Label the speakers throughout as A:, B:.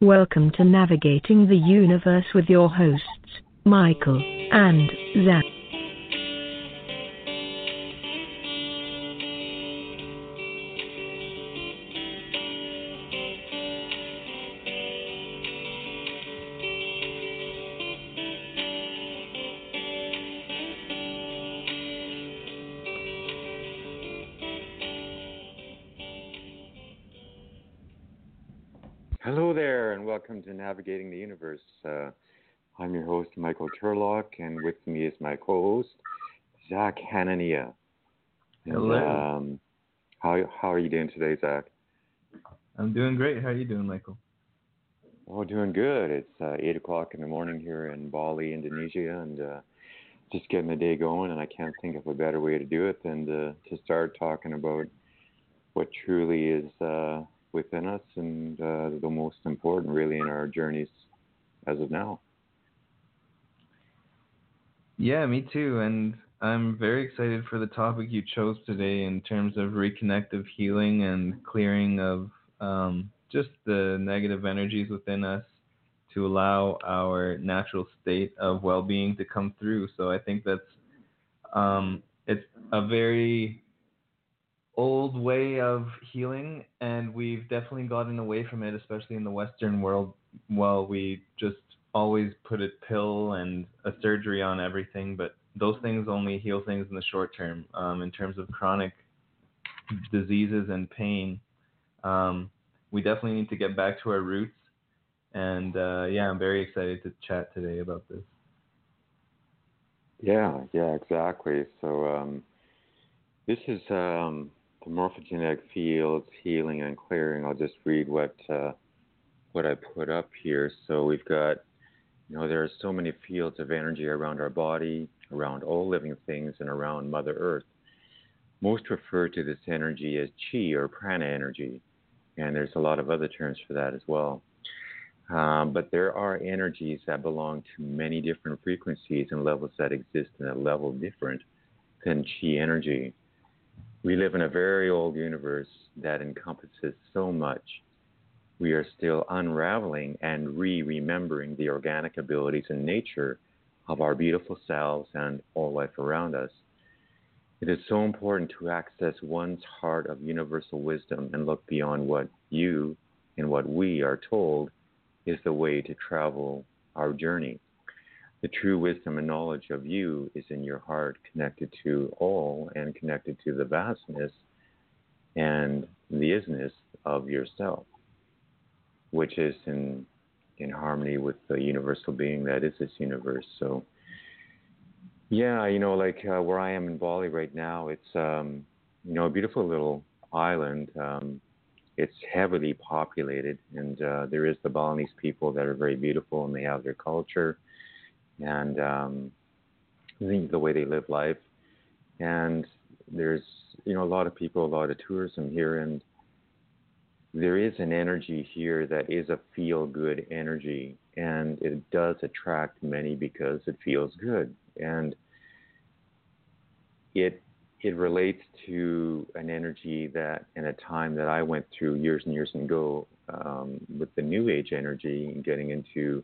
A: Welcome to Navigating the Universe with your hosts, Michael and Zach.
B: Michael Turlock, and with me is my co-host, Zach Hanania. And,
C: Hello.
B: Um, how how are you doing today, Zach?
C: I'm doing great. How are you doing, Michael?
B: Oh, doing good. It's uh, eight o'clock in the morning here in Bali, Indonesia, and uh, just getting the day going. And I can't think of a better way to do it than to, to start talking about what truly is uh, within us and uh, the most important, really, in our journeys as of now.
C: Yeah, me too. And I'm very excited for the topic you chose today in terms of reconnective healing and clearing of um, just the negative energies within us to allow our natural state of well-being to come through. So I think that's um, it's a very old way of healing, and we've definitely gotten away from it, especially in the Western world. While we just always put a pill and a surgery on everything, but those things only heal things in the short term. Um, in terms of chronic diseases and pain, um, we definitely need to get back to our roots. And uh, yeah, I'm very excited to chat today about this.
B: Yeah, yeah, exactly. So um, this is um, the morphogenetic fields healing and clearing. I'll just read what uh, what I put up here. So we've got, you know, there are so many fields of energy around our body, around all living things, and around Mother Earth. Most refer to this energy as chi or prana energy, and there's a lot of other terms for that as well. Um, but there are energies that belong to many different frequencies and levels that exist in a level different than chi energy. We live in a very old universe that encompasses so much. We are still unraveling and re remembering the organic abilities and nature of our beautiful selves and all life around us. It is so important to access one's heart of universal wisdom and look beyond what you and what we are told is the way to travel our journey. The true wisdom and knowledge of you is in your heart, connected to all and connected to the vastness and the isness of yourself, which is in in harmony with the universal being that is this universe. So, yeah, you know, like uh, where I am in Bali right now, it's um, you know a beautiful little island. Um, it's heavily populated, and uh, there is the Balinese people that are very beautiful, and they have their culture and um, the, way they live life. And there's you know a lot of people, a lot of tourism here, and there is an energy here that is a feel good energy, and it does attract many because it feels good, and it it relates to an energy that in a time that I went through years and years ago um, with the New Age energy and getting into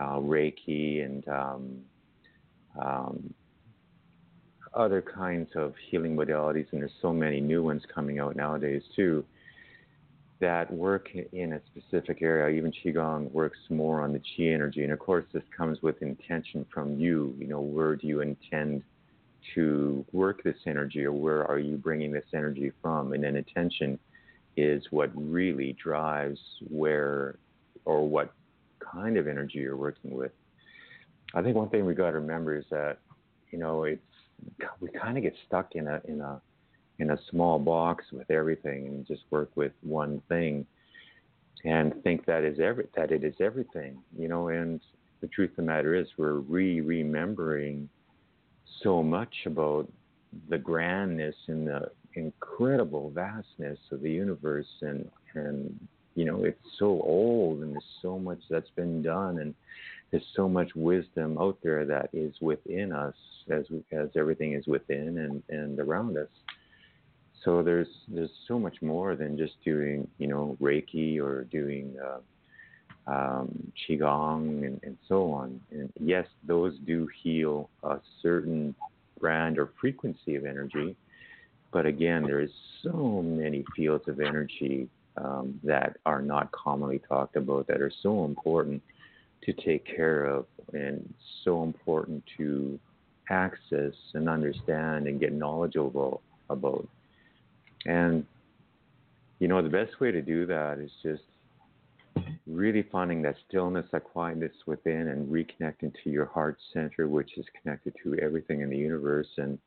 B: uh, Reiki and um, um, other kinds of healing modalities, and there's so many new ones coming out nowadays too that work in a specific area. Even Qigong works more on the Qi energy, and of course, this comes with intention from you. You know, where do you intend to work this energy, or where are you bringing this energy from? And then intention is what really drives where or what kind of energy you're working with. I think one thing we got to remember is that you know it's we kind of get stuck in a in a in a small box with everything and just work with one thing and think that is every that it is everything you know and the truth of the matter is we're re remembering so much about the grandness and the incredible vastness of the universe and and you know it's so old and there's so much that's been done and there's so much wisdom out there that is within us as as everything is within and and around us so there's there's so much more than just doing you know reiki or doing uh, um, qigong, and, and so on. And yes, those do heal a certain brand or frequency of energy. But again, there is so many fields of energy um, that are not commonly talked about that are so important to take care of and so important to access and understand and get knowledgeable about. And you know, the best way to do that is just really finding that stillness, that quietness within, and reconnecting to your heart center, which is connected to everything in the universe. And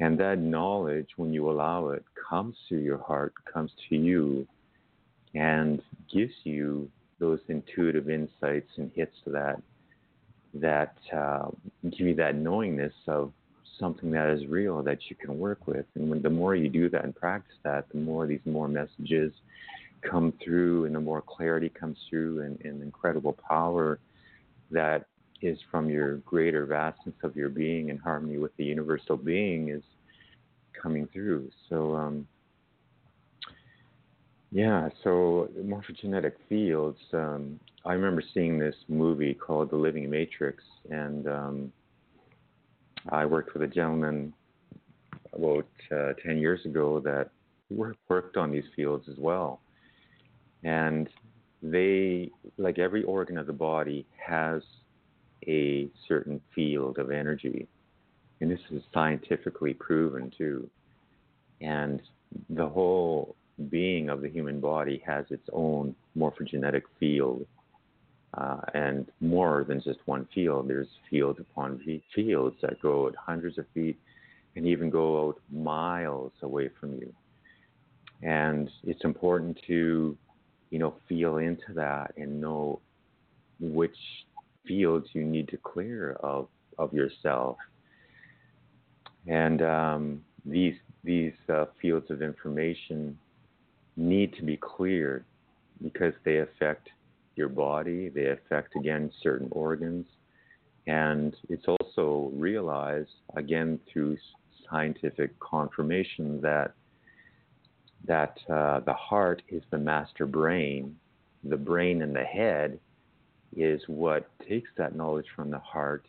B: and that knowledge, when you allow it, comes to your heart, comes to you, and gives you those intuitive insights and hits that that uh, give you that knowingness of something that is real that you can work with. And when the more you do that and practice that, the more these more messages come through and the more clarity comes through and, and incredible power that is from your greater vastness of your being in harmony with the universal being is coming through. So um, yeah, so morphogenetic fields. Um, I remember seeing this movie called The Living Matrix, and um, I worked with a gentleman about uh, 10 years ago that worked on these fields as well. And they, like every organ of the body, has a certain field of energy. And this is scientifically proven too. And the whole being of the human body has its own morphogenetic field. Uh, and more than just one field, there's fields upon fields that go at hundreds of feet and even go out miles away from you. And it's important to, you know, feel into that and know which fields you need to clear of of yourself. And um, these these uh, fields of information need to be cleared because they affect your body, they affect again certain organs, and it's also realized again through scientific confirmation that that uh, the heart is the master brain, the brain and the head is what takes that knowledge from the heart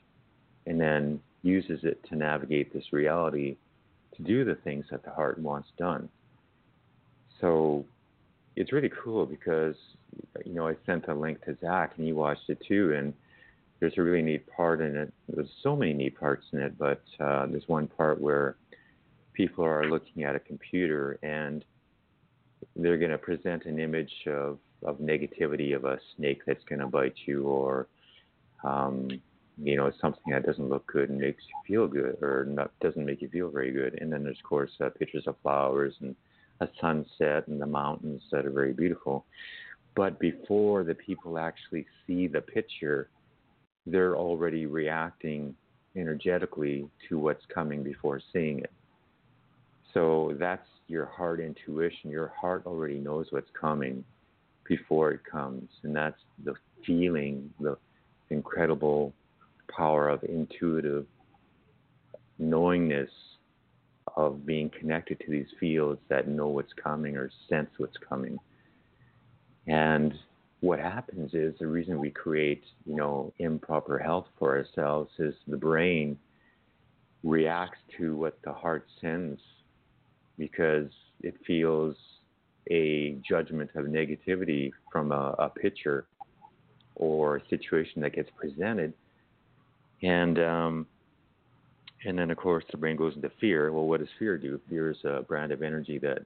B: and then uses it to navigate this reality to do the things that the heart wants done. So it's really cool because you know I sent a link to Zach and he watched it too, and there's a really neat part in it. There's so many neat parts in it, but uh, there's one part where people are looking at a computer and they're going to present an image of of negativity of a snake that's going to bite you or um, you know something that doesn't look good and makes you feel good or not, doesn't make you feel very good and then there's of course uh, pictures of flowers and a sunset and the mountains that are very beautiful. But before the people actually see the picture, they're already reacting energetically to what's coming before seeing it. So that's your heart intuition. Your heart already knows what's coming before it comes. And that's the feeling, the incredible power of intuitive knowingness of being connected to these fields that know what's coming or sense what's coming. And what happens is the reason we create, you know, improper health for ourselves is the brain reacts to what the heart sends because it feels a judgment of negativity from a, a picture or a situation that gets presented. And um, and then of course the brain goes into fear. Well, what does fear do? Fear is a brand of energy that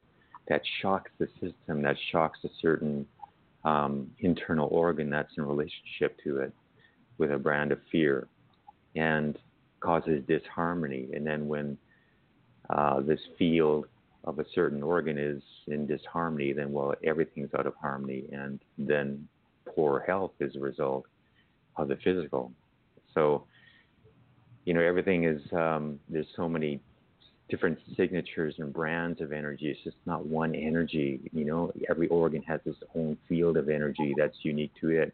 B: that shocks the system, that shocks a certain um, internal organ that's in relationship to it with a brand of fear, and causes disharmony. And then when uh, this field of a certain organ is in disharmony, then well everything's out of harmony, and then poor health is a result of the physical. So you know everything is um, there's so many different signatures and brands of energy. It's just not one energy. You know, every organ has its own field of energy that's unique to it.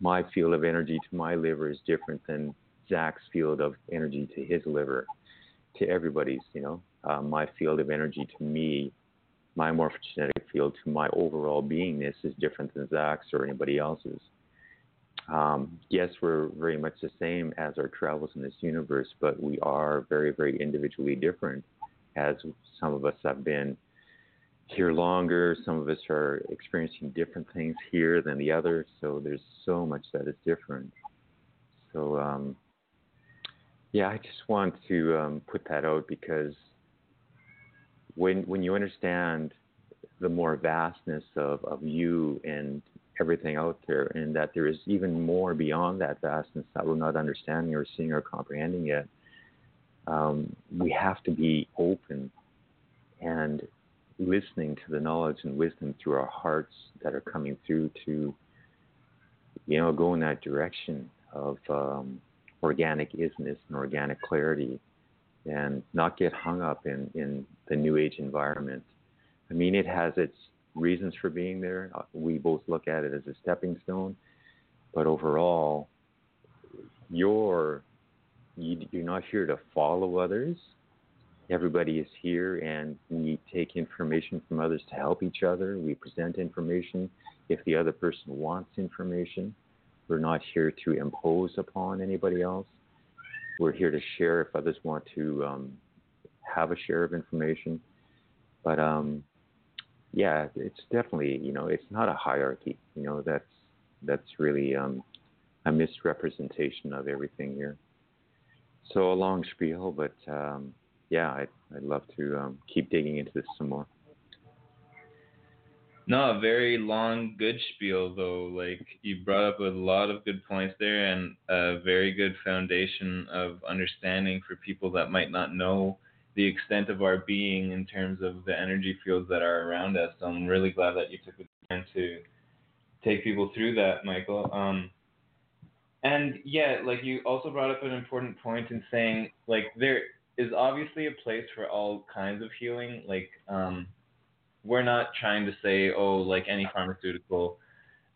B: My field of energy to my liver is different than Zach's field of energy to his liver. To everybody's, you know, uh, my field of energy to me, my morphogenetic field to my overall beingness is different than Zach's or anybody else's. Um, yes, we're very much the same as our travels in this universe, but we are very, very individually different. As some of us have been here longer, some of us are experiencing different things here than the others. So there's so much that is different. So um, yeah, I just want to um, put that out because when when you understand the more vastness of, of you and everything out there, and that there is even more beyond that vastness that we're not understanding or seeing or comprehending yet. Um, we have to be open and listening to the knowledge and wisdom through our hearts that are coming through to, you know, go in that direction of um, organic isness and organic clarity and not get hung up in, in the new age environment. I mean, it has its reasons for being there. We both look at it as a stepping stone, but overall, you're you, you're not here to follow others. Everybody is here, and we take information from others to help each other. We present information if the other person wants information. We're not here to impose upon anybody else. We're here to share if others want to um, have a share of information. But um, yeah, it's definitely you know it's not a hierarchy. You know that's that's really um, a misrepresentation of everything here. So a long spiel, but um, yeah, I'd, I'd love to um, keep digging into this some more.
C: No, a very long, good spiel though. Like you brought up a lot of good points there, and a very good foundation of understanding for people that might not know the extent of our being in terms of the energy fields that are around us. So I'm really glad that you took the time to take people through that, Michael. Um, and yeah, like you also brought up an important point in saying like there is obviously a place for all kinds of healing. Like um, we're not trying to say oh like any pharmaceutical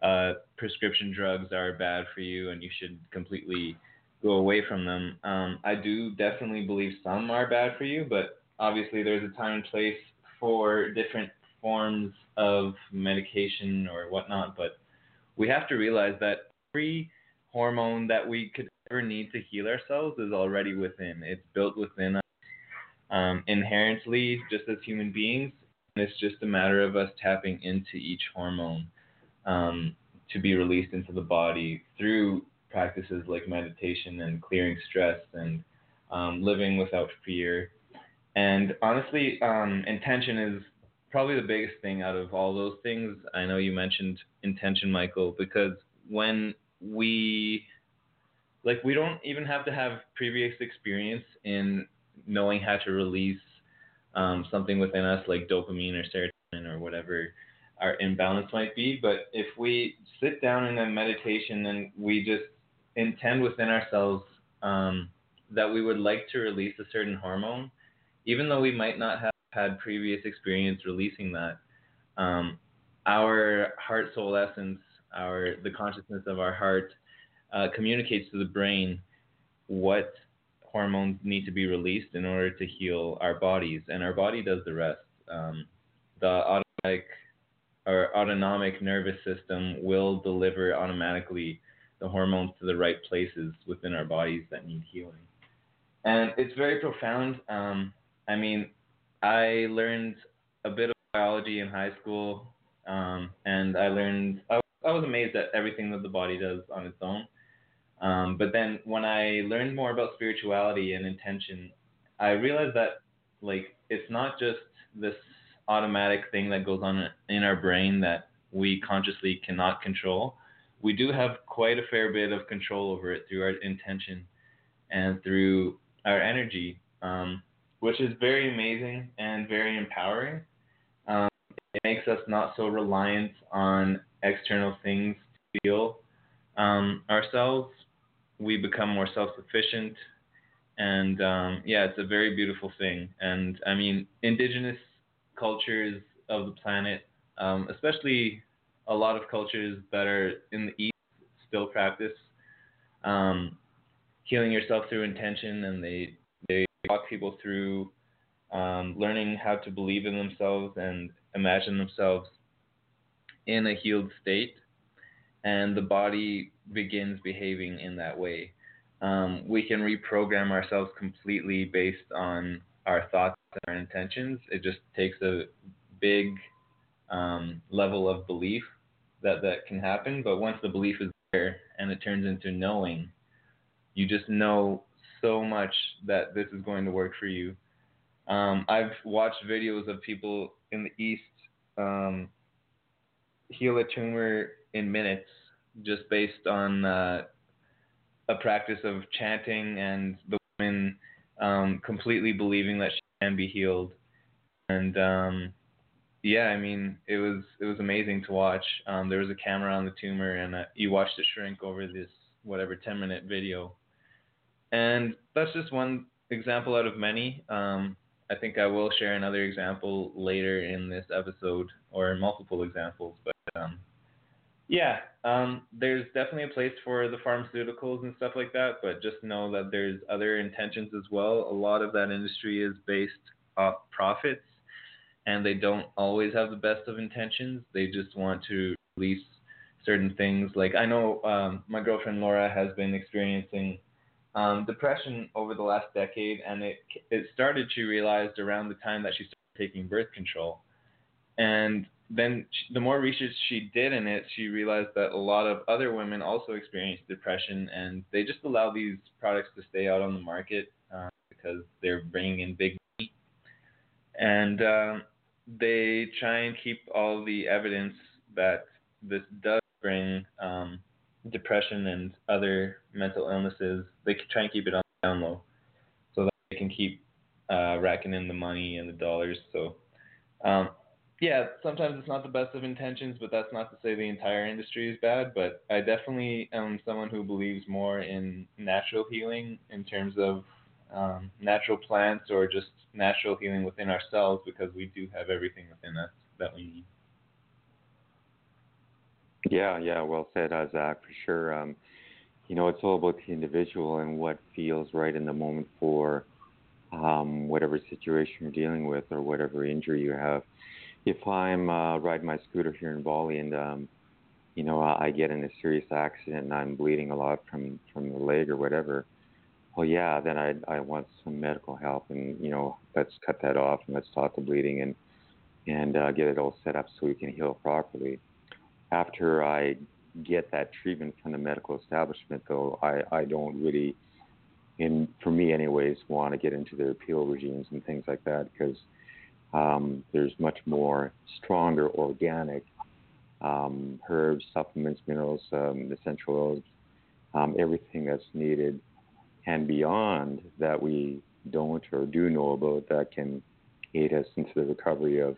C: uh, prescription drugs are bad for you and you should completely go away from them. Um, I do definitely believe some are bad for you, but obviously there's a time and place for different forms of medication or whatnot. But we have to realize that every hormone that we could ever need to heal ourselves is already within. It's built within us um, inherently, just as human beings. And it's just a matter of us tapping into each hormone um, to be released into the body through practices like meditation and clearing stress and um, living without fear. And honestly, um, intention is probably the biggest thing out of all those things. I know you mentioned intention, Michael, because when we like we don't even have to have previous experience in knowing how to release um, something within us like dopamine or serotonin or whatever our imbalance might be. But if we sit down in a meditation and we just intend within ourselves um, that we would like to release a certain hormone, even though we might not have had previous experience releasing that. Um, our heart soul essence, our the consciousness of our heart, uh, communicates to the brain what hormones need to be released in order to heal our bodies, and our body does the rest. Um, the automatic or autonomic nervous system will deliver automatically the hormones to the right places within our bodies that need healing. And it's very profound. Um, I mean, I learned a bit of biology in high school, um, and I learned, I, I, was amazed at everything that the body does on its own. Um, but then when I learned more about spirituality and intention, I realized that, like, it's not just this automatic thing that goes on in our brain that we consciously cannot control we do have quite a fair bit of control over it through our intention and through our energy, um, which is very amazing and very empowering. Um, it makes us not so reliant on external things to feel um, ourselves. We become more self sufficient. And um, yeah, it's a very beautiful thing. And I mean, indigenous cultures of the planet, um, especially a lot of cultures that are in the East still practice um, healing yourself through intention, and they they walk people through um, learning how to believe in themselves and imagine themselves in a healed state. and the body begins behaving in that way. Um, we can reprogram ourselves completely based on our thoughts and our intentions. It just takes a big um, level of belief that that can happen. But once the belief is there and it turns into knowing, you just know so much that this is going to work for you. Um, I've watched videos of people in the East um, heal a tumor in minutes just based on uh, a practice of chanting and the woman um, completely believing that she can be healed. And um, yeah, I mean, it was it was amazing to watch. Um, there was a camera on the tumor, and uh, you watched it shrink over this whatever 10 minute video. And that's just one example out of many. Um, I think I will share another example later in this episode, or multiple examples. But um, yeah, um, there's definitely a place for the pharmaceuticals and stuff like that, but just know that there's other intentions as well. A lot of that industry is based off profits, and they don't always have the best of intentions. They just want to release certain things. Like I know um, my girlfriend Laura has been experiencing um, depression over the last decade, and it it started. She realized around the time that she started taking birth control, and then she, the more research she did in it, she realized that a lot of other women also experience depression, and they just allow these products to stay out on the market uh, because they're bringing in big money, and uh, they try and keep all the evidence that this does bring um, depression and other mental illnesses. They try and keep it on down low, so that they can keep uh, racking in the money and the dollars. So. Um, yeah, sometimes it's not the best of intentions, but that's not to say the entire industry is bad. But I definitely am someone who believes more in natural healing in terms of um, natural plants or just natural healing within ourselves because we do have everything within us that we need.
B: Yeah, yeah, well said, uh, Zach, for sure. Um, you know, it's all about the individual and what feels right in the moment for um, whatever situation you're dealing with or whatever injury you have if I'm uh, riding my scooter here in Bali and um, you know I get in a serious accident and I'm bleeding a lot from from the leg or whatever, well yeah, then I I want some medical help and you know let's cut that off and let's stop the bleeding and and uh, get it all set up so we can heal properly. After I get that treatment from the medical establishment, though, I I don't really, in for me anyways, want to get into their appeal regimes and things like that because um, there's much more stronger organic um, herbs, supplements, minerals, um, essential oils, um, everything that's needed and beyond that we don't or do know about that can aid us into the recovery of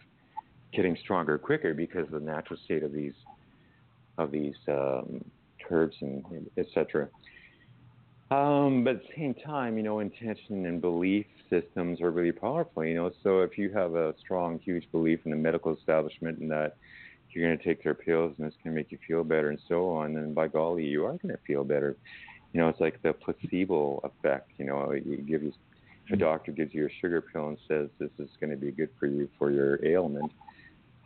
B: getting stronger quicker because of the natural state of these of these um, herbs and etc. Um, but at the same time, you know, intention and belief systems are really powerful, you know. So if you have a strong, huge belief in the medical establishment and that you're going to take their pills and it's going to make you feel better and so on, then by golly, you are going to feel better. You know, it's like the placebo effect. You know, you give you, a doctor gives you a sugar pill and says this is going to be good for you for your ailment.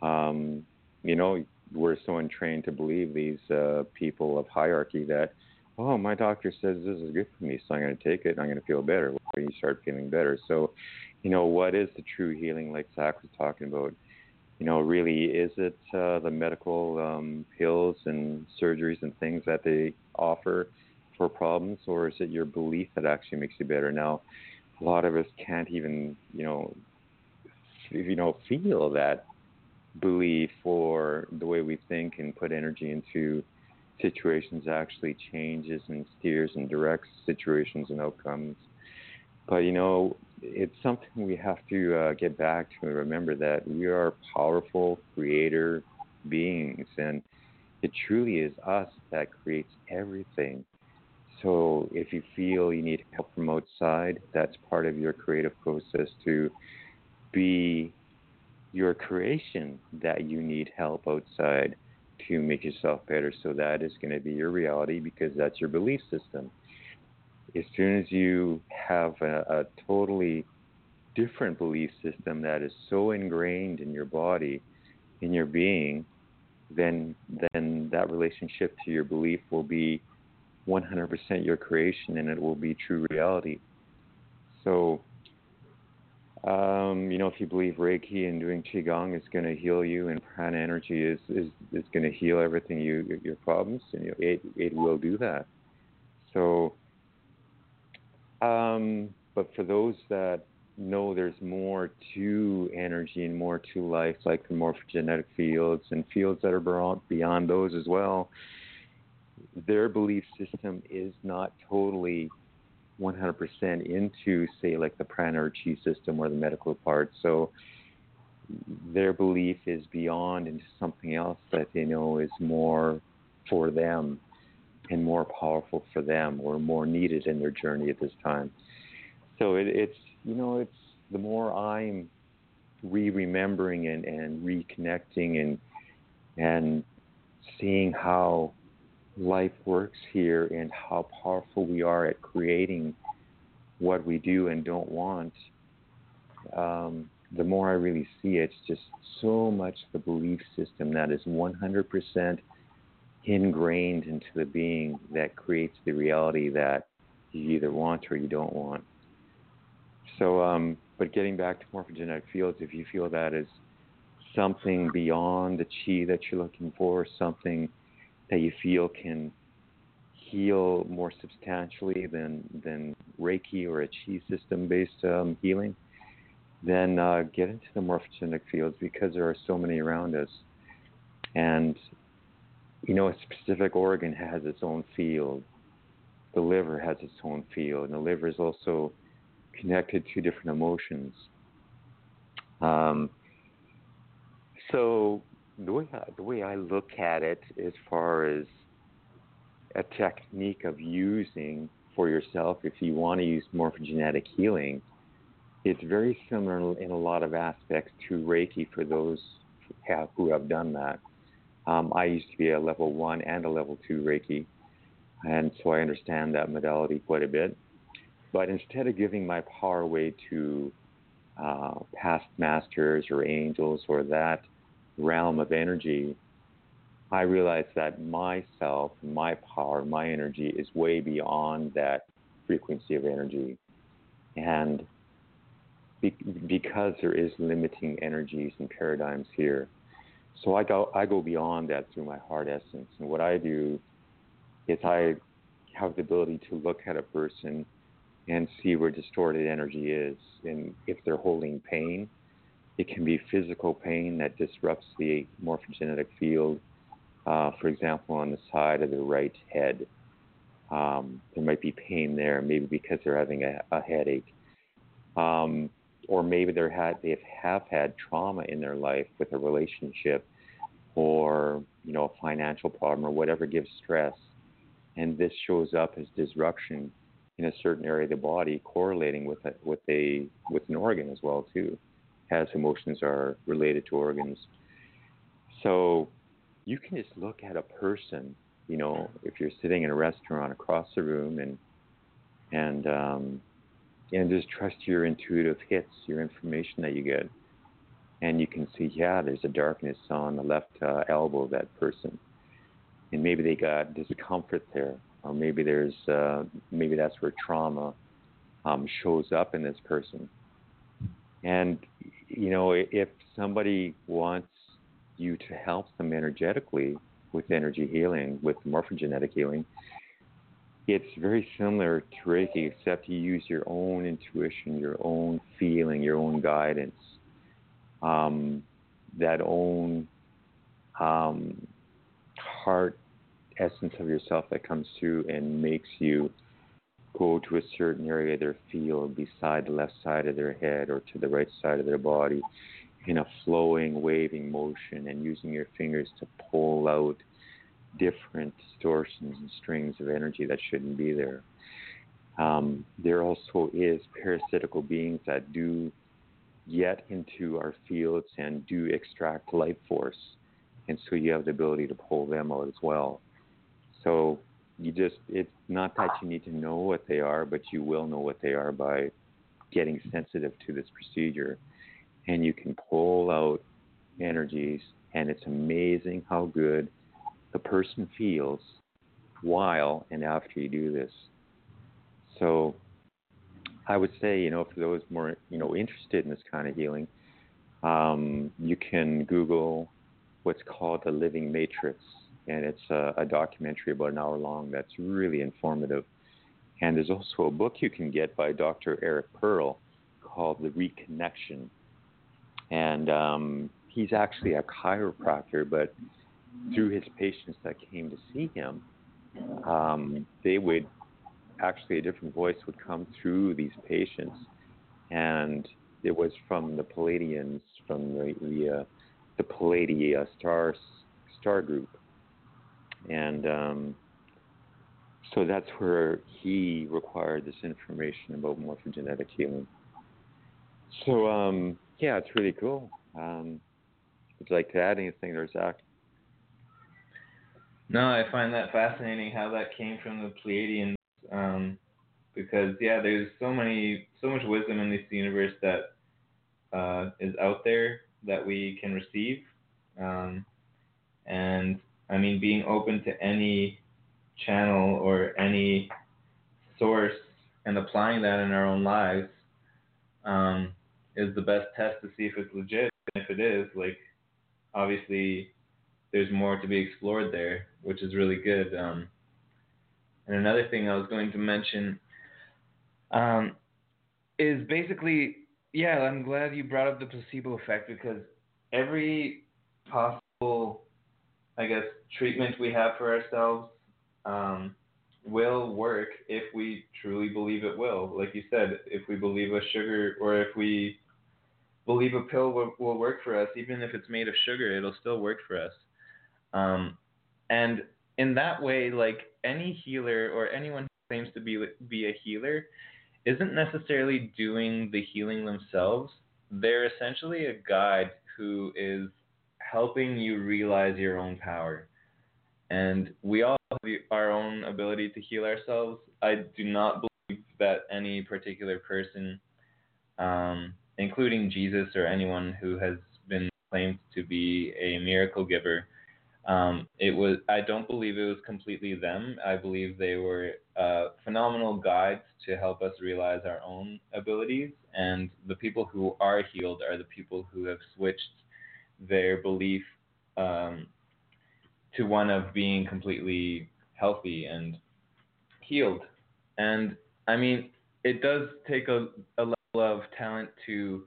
B: Um, you know, we're so entrained to believe these uh, people of hierarchy that oh, my doctor says this is good for me, so I'm going to take it and I'm going to feel better. When you start feeling better. So, you know, what is the true healing, like Zach was talking about? You know, really, is it uh, the medical um, pills and surgeries and things that they offer for problems, or is it your belief that actually makes you better? Now, a lot of us can't even, you know, you know, feel that belief or the way we think and put energy into situations actually changes and steers and directs situations and outcomes. But you know, it's something we have to uh, get back to and remember that we are powerful creator beings, and it truly is us that creates everything. So if you feel you need help from outside, that's part of your creative process to be your creation that you need help outside to make yourself better. So that is going to be your reality because that's your belief system. As soon as you have a, a totally different belief system that is so ingrained in your body, in your being, then then that relationship to your belief will be 100% your creation and it will be true reality. So, um, you know, if you believe Reiki and doing Qigong is going to heal you and prana energy is, is, is going to heal everything you, your problems, and you know, it, it will do that. So, um, but for those that know there's more to energy and more to life, like the morphogenetic fields and fields that are beyond those as well, their belief system is not totally 100% into, say, like the prana or chi system or the medical part. So their belief is beyond into something else that they know is more for them and more powerful for them or more needed in their journey at this time. So it, it's, you know, it's the more I'm re-remembering and, and reconnecting and and seeing how life works here and how powerful we are at creating what we do and don't want, um, the more I really see it's just so much the belief system that is 100% ingrained into the being that creates the reality that you either want or you don't want. So, um, but getting back to morphogenetic fields, if you feel that is something beyond the chi that you're looking for, something that you feel can heal more substantially than than Reiki or a Chi system based um, healing, then uh, get into the morphogenic fields because there are so many around us, and you know a specific organ has its own field. The liver has its own field, and the liver is also connected to different emotions. Um, so the way I, the way I look at it, as far as a technique of using for yourself, if you want to use morphogenetic healing, it's very similar in a lot of aspects to Reiki for those who have, done that. Um, I used to be a level one and a level two Reiki, and so I understand that modality quite a bit. But instead of giving my power away to uh, past masters or angels or that realm of energy, I realize that myself, my power, my energy is way beyond that frequency of energy. And be- because there is limiting energies and paradigms here, so I go I go beyond that through my heart essence. And what I do is I have the ability to look at a person and see where distorted energy is and if they're holding pain it can be physical pain that disrupts the morphogenetic field, uh, for example, on the side of the right head. Um, there might be pain there, maybe because they're having a, a headache. Um, or maybe they're had, they have had trauma in their life with a relationship or you know a financial problem or whatever gives stress and this shows up as disruption in a certain area of the body correlating with a, with a with an organ as well too as emotions are related to organs. So you can just look at a person, you know, if you're sitting in a restaurant across the room and and um, and just trust your intuitive hits, your information that you get, and you can see, yeah, there's a darkness on the left uh, elbow of that person, and maybe they got discomfort there, or maybe there's uh, maybe that's where trauma um, shows up in this person, and you know, if somebody wants you to help them energetically with energy healing, with morphogenetic healing, it's very similar to Reiki, except you use your own intuition, your own feeling, your own guidance, um, that own um, heart essence of yourself that comes through and makes you go to a certain area of their field beside the left side of their head or to the right side of their body in a flowing, waving motion and using your fingers to pull out different distortions and strings of energy that shouldn't be there. Um, there also is parasitical beings that do get into our fields and do extract life force. And so you have the ability to pull them out as well. So you just it's not that you need to know what they are, but you will know what they are by getting sensitive to this procedure. And you can pull out energies and it's amazing how good the person feels while and after you do this. So I would say, you know, for those more, you know, interested in this kind of healing, um, you can Google what's called the Living Matrix, and it's a, a documentary about an hour long that's really informative. And there's also a book you can get by Dr. Eric Pearl called The Reconnection. And um, he's actually a chiropractor, but through his patients that came to see him, um, they would actually a different voice would come through these patients, and it was from the Pleiadians, from the the, uh, the uh, star star group, and um, so that's where he required this information about morphogenetic healing. So um, yeah, it's really cool. Um, would you like to add anything there, Zach?
C: No, I find that fascinating how that came from the Pleiadians, um, because yeah, there's so many, so much wisdom in this universe that uh, is out there that we can receive, um, and I mean, being open to any channel or any source and applying that in our own lives um, is the best test to see if it's legit. And if it is, like, obviously, there's more to be explored there, which is really good. Um, and another thing I was going to mention um, is basically, yeah, I'm glad you brought up the placebo effect because every possible, I guess, treatment we have for ourselves um, will work if we truly believe it will. Like you said, if we believe a sugar or if we believe a pill will, will work for us, even if it's made of sugar, it'll still work for us. Um, and in that way, like any healer or anyone who claims to be be a healer isn't necessarily doing the healing themselves. They're essentially a guide who is helping you realize your own power. And we all have our own ability to heal ourselves. I do not believe that any particular person, um, including Jesus or anyone who has been claimed to be a miracle giver, um, it was. I don't believe it was completely them. I believe they were uh, phenomenal guides to help us realize our own abilities. And the people who are healed are the people who have switched their belief um, to one of being completely healthy and healed. And I mean, it does take a, a level of talent to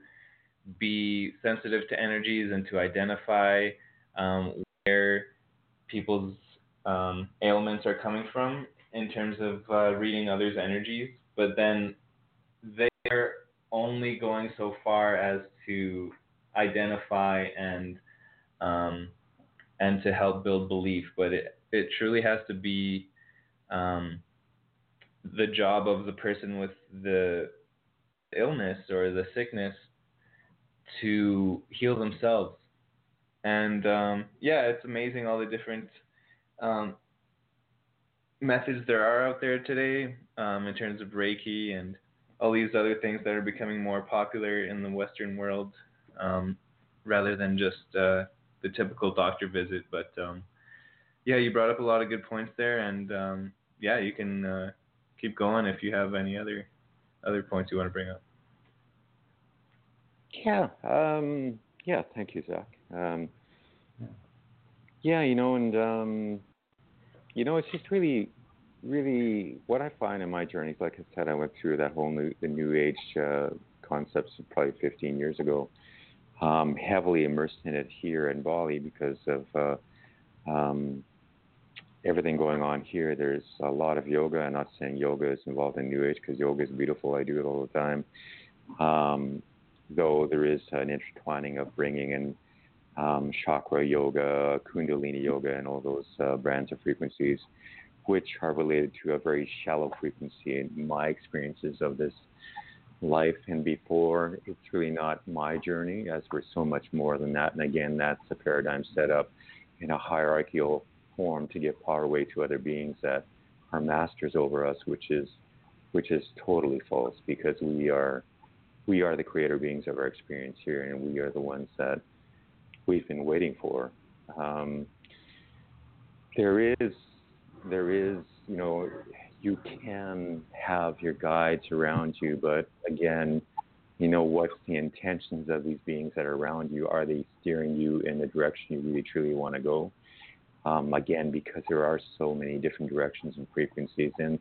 C: be sensitive to energies and to identify um, where people's um, ailments are coming from in terms of uh, reading others' energies. But then they're only going so far as to identify and um, and to help build belief. But it it truly has to be um, the job of the person with the illness or the sickness to heal themselves. And um, yeah, it's amazing all the different um, methods there are out there today um, in terms of Reiki and all these other things that are becoming more popular in the Western world um, rather than just uh, the typical doctor visit. But um, yeah, you brought up a lot of good points there, and um, yeah, you can uh, keep going if you have any other other points you want to bring up.
B: Yeah, um, yeah. Thank you, Zach. Um, yeah, you know, and um, you know, it's just really, really what I find in my journeys. Like I said, I went through that whole new the new age uh, concepts probably 15 years ago. Um, heavily immersed in it here in Bali because of uh, um, everything going on here. There's a lot of yoga. I'm not saying yoga is involved in New Age because yoga is beautiful. I do it all the time. Um, though there is an intertwining of bringing in um, chakra yoga, kundalini yoga, and all those uh, brands of frequencies, which are related to a very shallow frequency in my experiences of this life and before. It's really not my journey, as we're so much more than that. And again, that's a paradigm set up in a hierarchical form to give power away to other beings that are masters over us, which is which is totally false because we are we are the creator beings of our experience here and we are the ones that we've been waiting for Um, there is, there is, you know, you can have your guides around you, but again, you know, what's the intentions of these beings that are around you? Are they steering you in the direction you really truly want to go? Um, again, because there are so many different directions and frequencies, and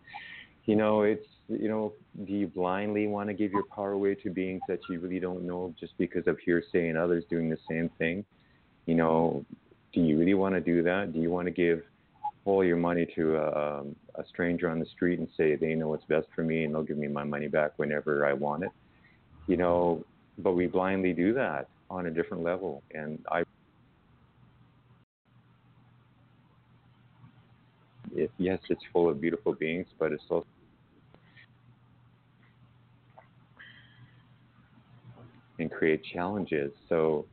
B: you know, it's you know, do you blindly want to give your power away to beings that you really don't know just because of hearsay and others doing the same thing? You know, do you really want to do that? Do you want to give all your money to a, um, a stranger on the street and say they know what's best for me and they'll give me my money back whenever I want it? You know, but we blindly do that on a different level, and I. Yes, it's full of beautiful beings, but it's also and create challenges. So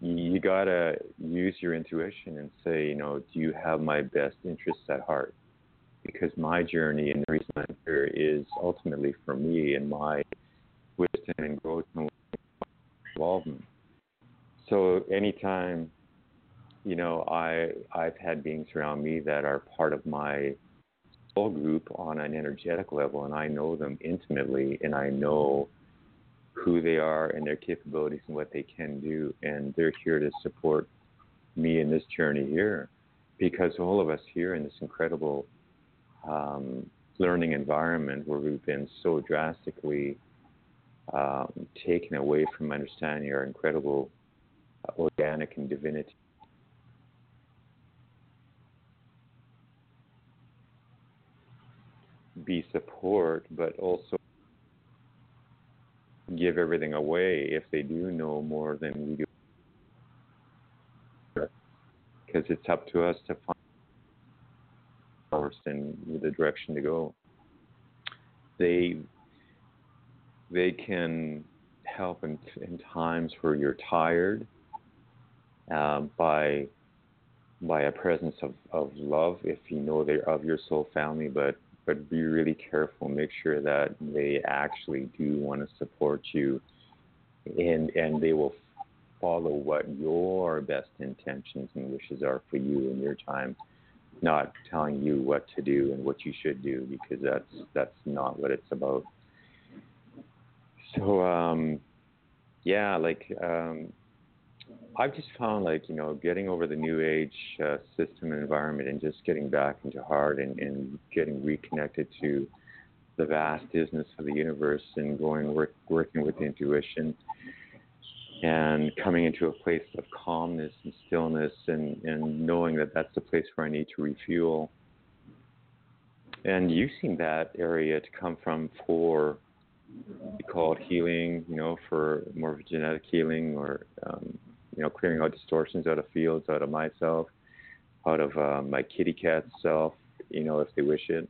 B: you gotta use your intuition and say, you know, do you have my best interests at heart? Because my journey and the reason I'm here is ultimately for me and my wisdom and growth and involvement. So anytime, you know, I I've had beings around me that are part of my soul group on an energetic level, and I know them intimately, and I know who they are and their capabilities and what they can do. And they're here to support me in this journey here because all of us here in this incredible um, learning environment where we've been so drastically um, taken away from understanding our incredible uh, organic and divinity. Be support, but also give everything away if they do know more than we do. Because it's up to us to find first and the direction to go. They they can help in, in times where you're tired uh, by by a presence of, of love if you know they're of your soul family, but but be really careful. Make sure that they actually do want to support you, and and they will follow what your best intentions and wishes are for you in your time, not telling you what to do and what you should do because that's that's not what it's about. So um, yeah, like um, I've just found like you know getting over the new age uh, system and environment and just getting back into heart and, and getting reconnected to the vastness of the universe and going work, working with intuition and coming into a place of calmness and stillness and, and knowing that that's the place where I need to refuel and using that area to come from for called healing, you know, for more of a genetic healing or um, you know, clearing out distortions out of fields, out of myself, out of uh, my kitty cat self, you know, if they wish it.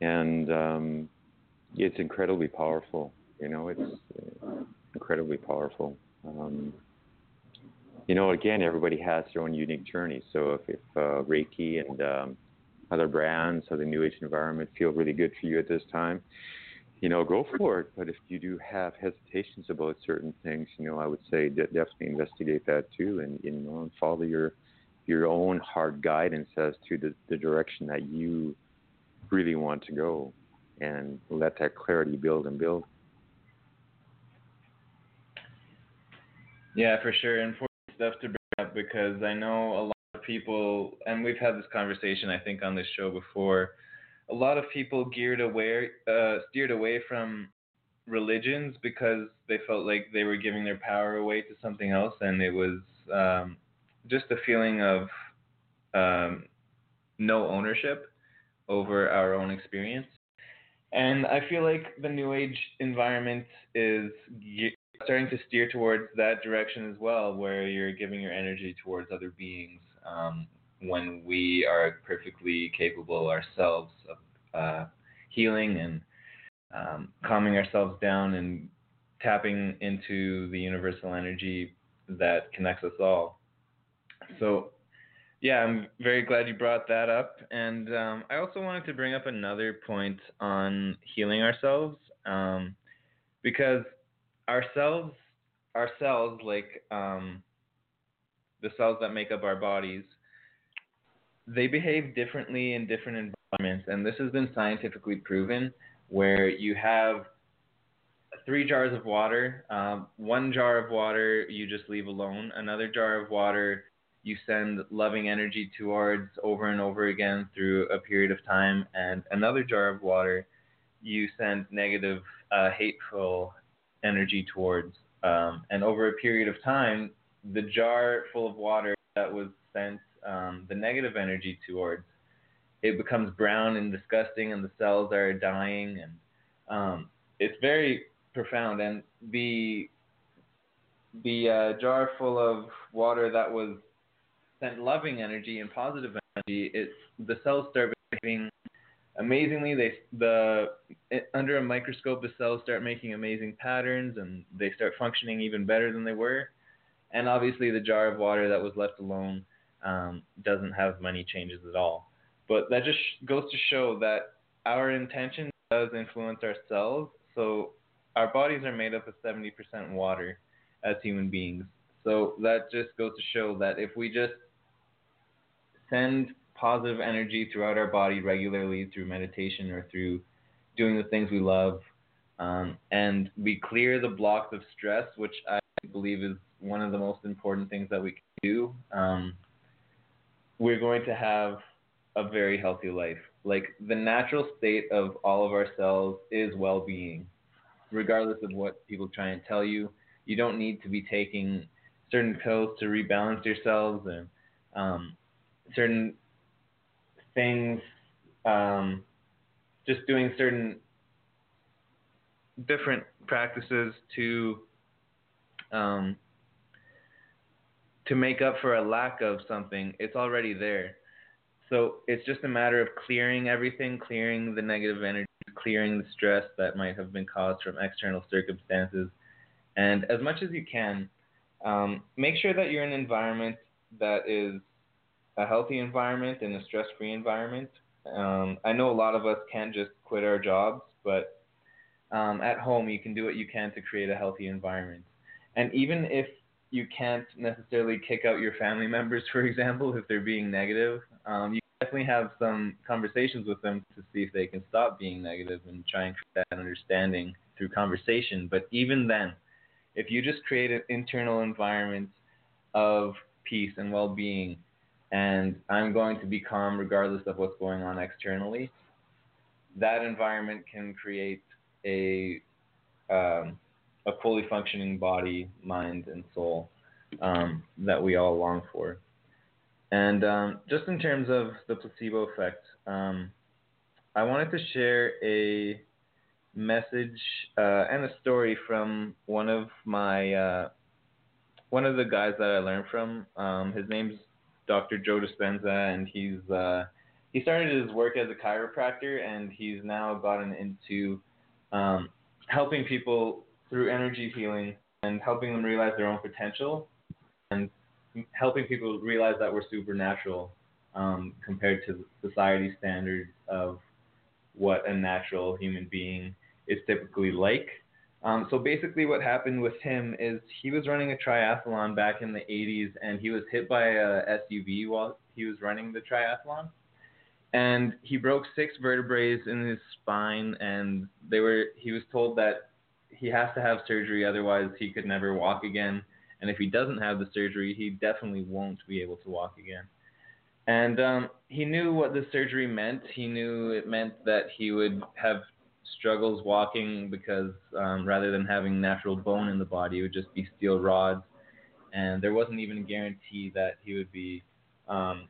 B: And um, it's incredibly powerful. You know, it's uh, incredibly powerful. Um, you know, again, everybody has their own unique journey. So if, if uh, Reiki and um, other brands or the New Age environment feel really good for you at this time, you know, go for it. But if you do have hesitations about certain things, you know, I would say definitely investigate that too, and you know, and follow your your own hard guidance as to the, the direction that you really want to go, and let that clarity build and build.
C: Yeah, for sure. Important stuff to bring up because I know a lot of people, and we've had this conversation, I think, on this show before a lot of people geared away, uh, steered away from religions because they felt like they were giving their power away to something else, and it was um, just a feeling of um, no ownership over our own experience. And I feel like the new age environment is starting to steer towards that direction as well, where you're giving your energy towards other beings. Um, when we are perfectly capable ourselves of uh, healing and um, calming ourselves down and tapping into the universal energy that connects us all. So, yeah, I'm very glad you brought that up. And um, I also wanted to bring up another point on healing ourselves um, because ourselves, ourselves, like, um, the cells that make up our bodies, they behave differently in different environments, and this has been scientifically proven. Where you have three jars of water, um, one jar of water you just leave alone, another jar of water you send loving energy towards over and over again through a period of time, and another jar of water you send negative, uh, hateful energy towards. Um, and over a period of time, the jar full of water that was sent um, the negative energy towards, it becomes brown and disgusting, and the cells are dying, and um, it's very profound. And the the uh, jar full of water that was sent loving energy and positive energy, it's the cells start behaving amazingly. They the under a microscope, the cells start making amazing patterns, and they start functioning even better than they were. And obviously, the jar of water that was left alone um, doesn't have many changes at all. But that just goes to show that our intention does influence our cells. So our bodies are made up of 70% water as human beings. So that just goes to show that if we just send positive energy throughout our body regularly through meditation or through doing the things we love, um, and we clear the blocks of stress, which I believe is one of the most important things that we can do. Um, we're going to have a very healthy life. Like the natural state of all of our cells is well being, regardless of what people try and tell you. You don't need to be taking certain pills to rebalance yourselves and um, certain things, um, just doing certain different practices to um, to make up for a lack of something, it's already there. So it's just a matter of clearing everything, clearing the negative energy, clearing the stress that might have been caused from external circumstances. And as much as you can, um, make sure that you're in an environment that is a healthy environment and a stress free environment. Um, I know a lot of us can't just quit our jobs, but um, at home you can do what you can to create a healthy environment. And even if you can't necessarily kick out your family members, for example, if they're being negative. Um, you definitely have some conversations with them to see if they can stop being negative and try and create that understanding through conversation. But even then, if you just create an internal environment of peace and well being, and I'm going to be calm regardless of what's going on externally, that environment can create a um, a fully functioning body, mind, and soul um, that we all long for. And um, just in terms of the placebo effect, um, I wanted to share a message uh, and a story from one of my uh, one of the guys that I learned from. Um, his name's Dr. Joe Dispenza, and he's uh, he started his work as a chiropractor, and he's now gotten into um, helping people through energy healing and helping them realize their own potential and helping people realize that we're supernatural um, compared to society standards of what a natural human being is typically like. Um, so basically, what happened with him is he was running a triathlon back in the 80s, and he was hit by a SUV while he was running the triathlon, and he broke six vertebrae in his spine, and they were he was told that he has to have surgery, otherwise he could never walk again. And if he doesn't have the surgery, he definitely won't be able to walk again. And um, he knew what the surgery meant. He knew it meant that he would have struggles walking because um, rather than having natural bone in the body, it would just be steel rods. And there wasn't even a guarantee that he would be um,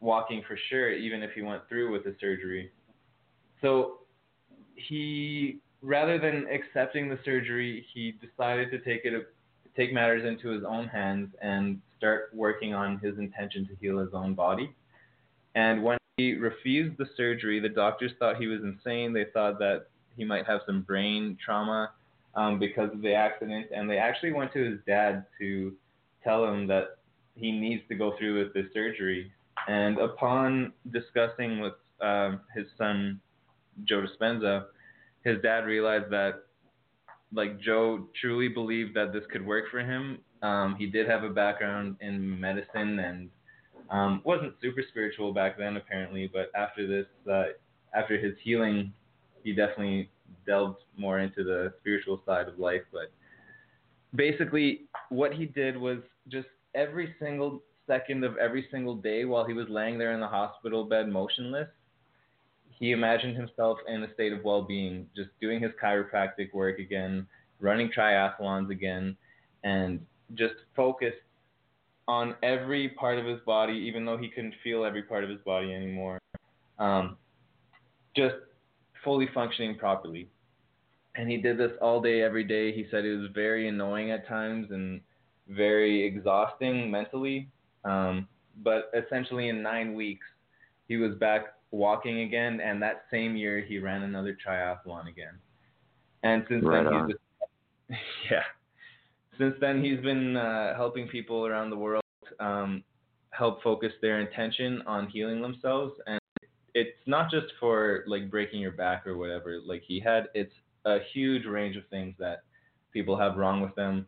C: walking for sure, even if he went through with the surgery. So he rather than accepting the surgery, he decided to take it take matters into his own hands and start working on his intention to heal his own body. And when he refused the surgery, the doctors thought he was insane. They thought that he might have some brain trauma um, because of the accident, and they actually went to his dad to tell him that he needs to go through with this surgery. And upon discussing with um, his son Joe Dispenza, his dad realized that like Joe truly believed that this could work for him. Um, he did have a background in medicine and um, wasn't super spiritual back then apparently, but after this, uh, after his healing, he definitely delved more into the spiritual side of life. But basically, what he did was just every single second of every single day while he was laying there in the hospital bed motionless, he imagined himself in a state of well-being, just doing his chiropractic work again, running triathlons again, and just focused on every part of his body, even though he couldn't feel every part of his body anymore. Um, just fully functioning properly. And he did this all day, every day. He said it was very annoying at times and very exhausting mentally. Um, but essentially, in nine weeks, he was back walking again. And that same year, he ran another triathlon again. And since
B: right
C: then,
B: on.
C: he's just, yeah. Since then, he's been uh, helping people around the world um, help focus their intention on healing themselves. And it's not just for like breaking your back or whatever. Like he had, it's a huge range of things that people have wrong with them.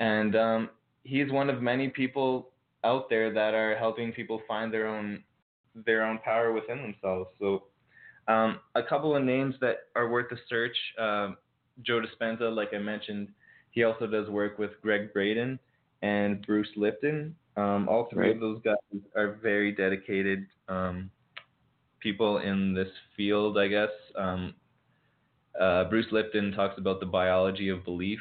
C: And um, he's one of many people out there that are helping people find their own their own power within themselves. So um, a couple of names that are worth a search. Um, Joe Dispenza, like I mentioned, he also does work with Gregg Braden and Bruce Lipton. Um, all three
B: Right.
C: of those guys are very dedicated um, people in this field, I guess. Um, uh, Bruce Lipton talks about the biology of belief.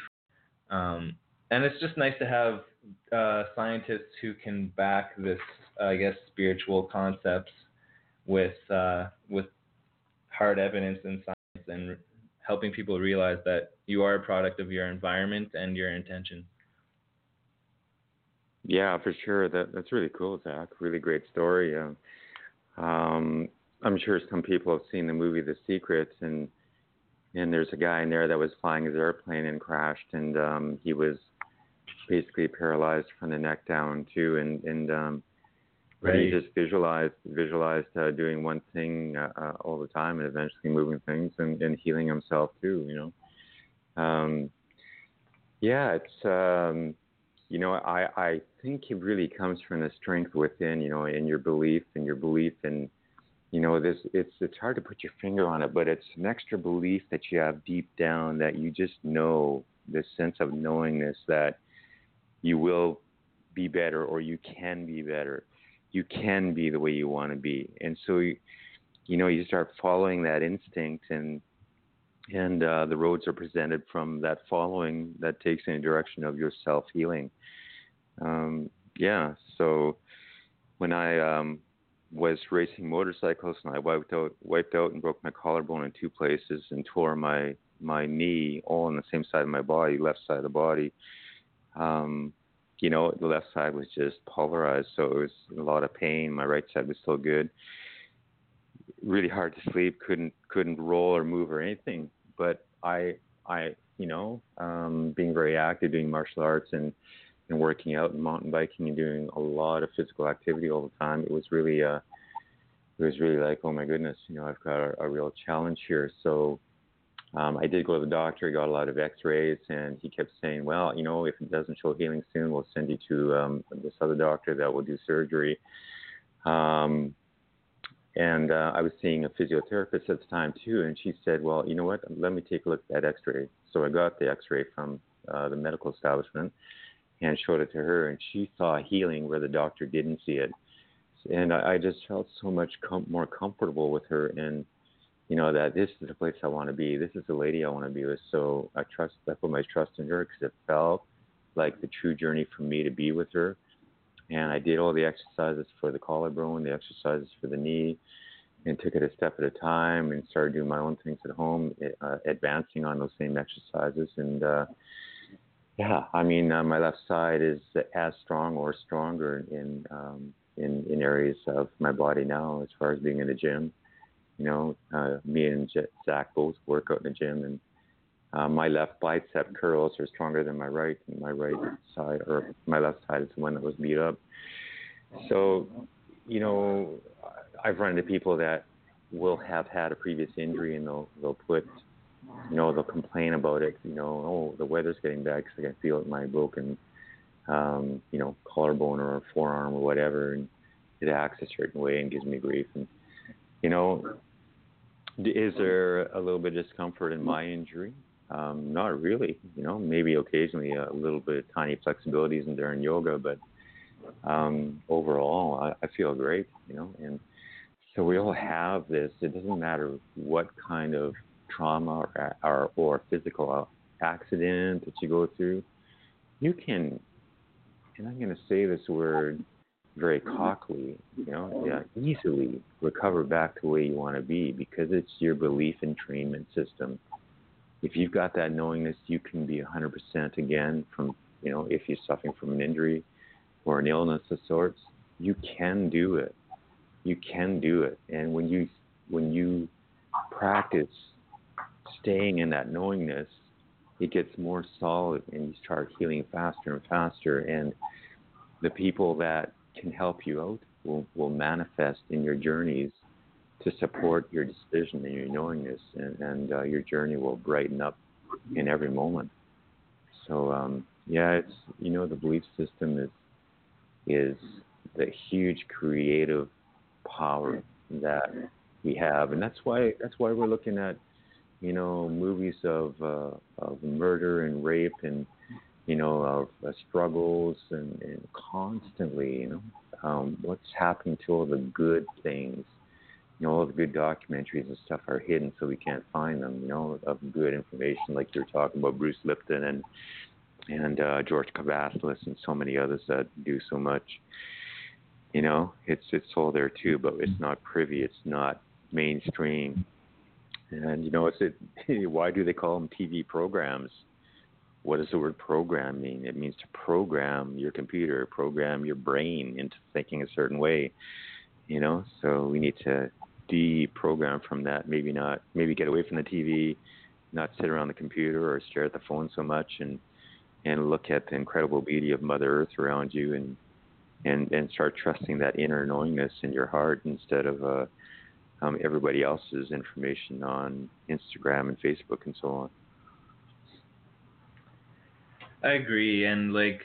C: Um, and it's just nice to have uh, scientists who can back this, I guess, spiritual concepts with uh, with hard evidence and science and helping people realize that you are a product of your environment and your intention.
B: Yeah, for sure. That that's really cool, Zach. Really great story. Um, um, I'm sure some people have seen the movie The Secret, and and there's a guy in there that was flying his airplane and crashed, and um, he was basically paralyzed from the neck down too, and and um, but he just visualized visualized uh, doing one thing uh, uh, all the time, and eventually moving things and, and healing himself too. You know. Um, yeah, it's um, you know I I think it really comes from the strength within. You know, in your belief and your belief in you know this it's it's hard to put your finger on it, but it's an extra belief that you have deep down that you just know this sense of knowingness that you will be better or you can be better. You can be the way you want to be, and so you, you know you start following that instinct and and uh, the roads are presented from that following that takes in a direction of your self healing. Um, yeah, so when I um, was racing motorcycles and I wiped out wiped out and broke my collarbone in two places and tore my my knee all on the same side of my body, left side of the body. Um, you know, the left side was just pulverized, so it was a lot of pain. My right side was still good. Really hard to sleep. Couldn't couldn't roll or move or anything. But I I you know um, being very active, doing martial arts and and working out and mountain biking and doing a lot of physical activity all the time. It was really uh it was really like oh my goodness, you know I've got a, a real challenge here. So um, I did go to the doctor, got a lot of X-rays, and he kept saying, "Well, you know, if it doesn't show healing soon, we'll send you to um, this other doctor that will do surgery." Um, and uh, I was seeing a physiotherapist at the time too, and she said, "Well, you know what? Let me take a look at that X-ray." So I got the X-ray from uh, the medical establishment and showed it to her, and she saw healing where the doctor didn't see it. And I, I just felt so much com- more comfortable with her, and you know that this is the place I want to be. This is the lady I want to be with. So I trust. I put my trust in her because it felt like the true journey for me to be with her. And I did all the exercises for the collarbone, the exercises for the knee, and took it a step at a time and started doing my own things at home, uh, advancing on those same exercises. And uh, yeah, I mean, uh, my left side is as strong or stronger in um, in in areas of my body now, as far as being in the gym. You know, uh, me and Zach both work out in the gym, and uh, my left bicep curls are stronger than my right, and my right side or my left side is the one that was beat up. So, you know, I've run into people that will have had a previous injury, and they'll they'll put, you know, they'll complain about it. You know, oh, the weather's getting bad because I can feel it in my broken um, you know, collarbone or forearm or whatever, and it acts a certain way and gives me grief. And you know, is there a little bit of discomfort in my injury? Um, not really. You know, maybe occasionally a little bit of tiny flexibilities in during yoga, but um, overall, I, I feel great. You know, and so we all have this. It doesn't matter what kind of trauma or, or, or physical accident that you go through. You can, and I'm going to say this word very cockily, you know, yeah, easily recover back to the way you want to be because it's your belief and entrainment system. If you've got that knowingness, you can be 100% again from, you know, if you're suffering from an injury or an illness of sorts, you can do it. You can do it. And when you when you practice staying in that knowingness, it gets more solid and you start healing faster and faster. And the people that can help you out will, will manifest in your journeys to support your decision and your knowingness, and, and uh, your journey will brighten up in every moment. So um, yeah, it's you know the belief system is is the huge creative power that we have, and that's why that's why we're looking at you know movies of uh, of murder and rape and you know, of uh, struggles and, and constantly, you know, um, what's happening to all the good things. You know, all the good documentaries and stuff are hidden, so we can't find them. You know, of good information, like you're talking about Bruce Lipton and and uh, George Kavassilas and so many others that do so much. You know, it's it's all there too, but it's not privy. It's not mainstream. And you know, it's it. Why do they call them TV programs? what does the word program mean? It means to program your computer, program your brain into thinking a certain way. You know, so we need to deprogram from that. Maybe not. Maybe get away from the TV, not sit around the computer or stare at the phone so much, and and look at the incredible beauty of Mother Earth around you, and and and start trusting that inner knowingness in your heart instead of uh, um, everybody else's information on Instagram and Facebook and so on.
C: I agree, and like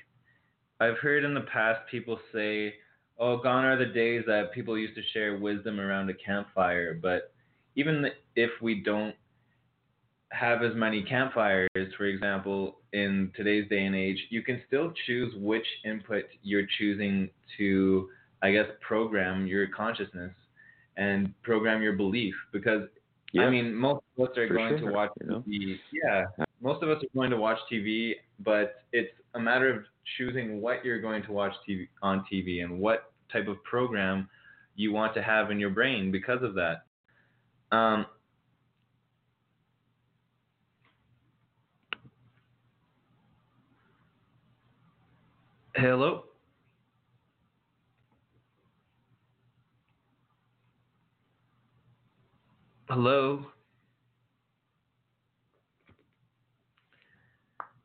C: I've heard in the past people say, "Oh, gone are the days that people used to share wisdom around a campfire." But even if we don't have as many campfires, for example, in today's day and age, you can still choose which input you're choosing to, I guess, program your consciousness and program your belief. Because yeah. I mean, most of us are for going sure, to watch you know? TV. Yeah, most of us are going to watch TV, but it's a matter of choosing what you're going to watch TV on TV and what type of program you want to have in your brain because of that. Um, hello. Hello.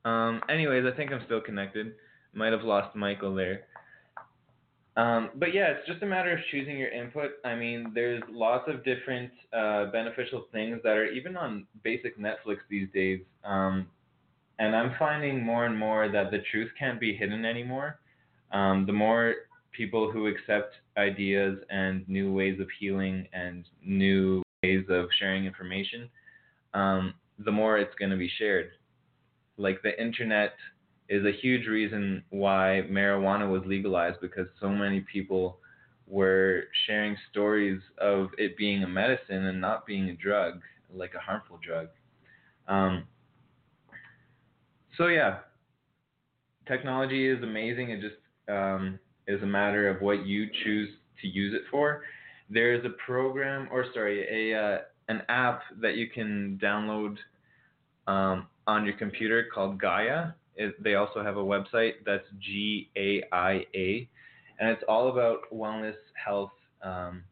C: Um, anyways, I think I'm still connected. Might have lost Michael there. Um, but yeah, it's just a matter of choosing your input. I mean, there's lots of different uh, beneficial things that are even on basic Netflix these days. Um, and I'm finding more and more that the truth can't be hidden anymore. Um, the more people who accept ideas and new ways of healing and new of sharing information, um, the more it's going to be shared like the internet is a huge reason why marijuana was legalized because so many people were sharing stories of it being a medicine and not being a drug, like a harmful drug. Um, so yeah, technology is amazing. It just um, is a matter of what you choose to use it for. There is a program, or sorry, a uh, an app that you can download um, on your computer called Gaia. It, they also have a website that's G A I A, and it's all about wellness, health, um,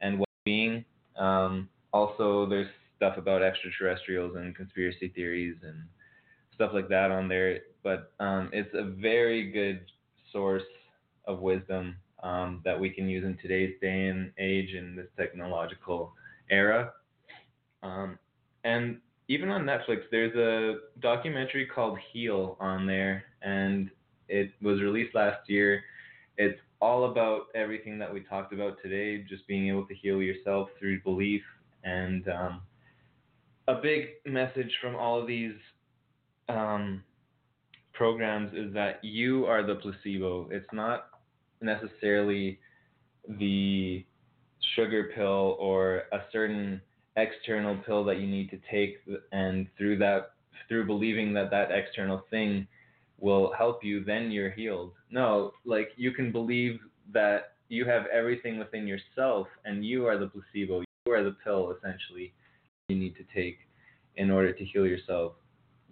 C: and well-being. Um, also, there's stuff about extraterrestrials and conspiracy theories and stuff like that on there. But um, it's a very good source of wisdom um, that we can use in today's day and age in this technological era. Um, and even on Netflix, there's a documentary called Heal on there, and It was released last year. It's all about everything that we talked about today, just being able to heal yourself through belief. And um, a big message from all of these um, programs is that you are the placebo. It's not necessarily the sugar pill or a certain external pill that you need to take and through that through believing that that external thing will help you then you're healed. No like you can believe that you have everything within yourself and you are the placebo. You are the pill essentially you need to take in order to heal yourself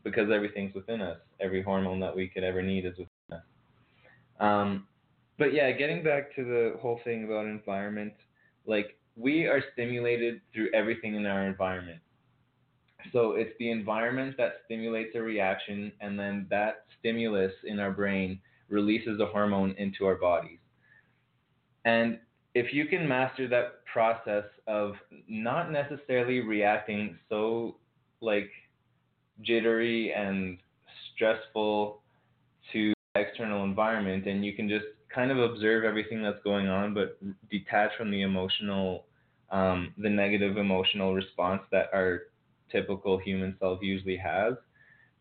C: because everything's within us. Every hormone that we could ever need is within us. Um, but yeah getting back to the whole thing about environment like we are stimulated through everything in our environment. So it's the environment that stimulates a reaction, and then that stimulus in our brain releases a hormone into our bodies. And if you can master that process of not necessarily reacting so like jittery and stressful to external environment and you can just kind of observe everything that's going on, but detach from the emotional, um, the negative emotional response that our typical human self usually has,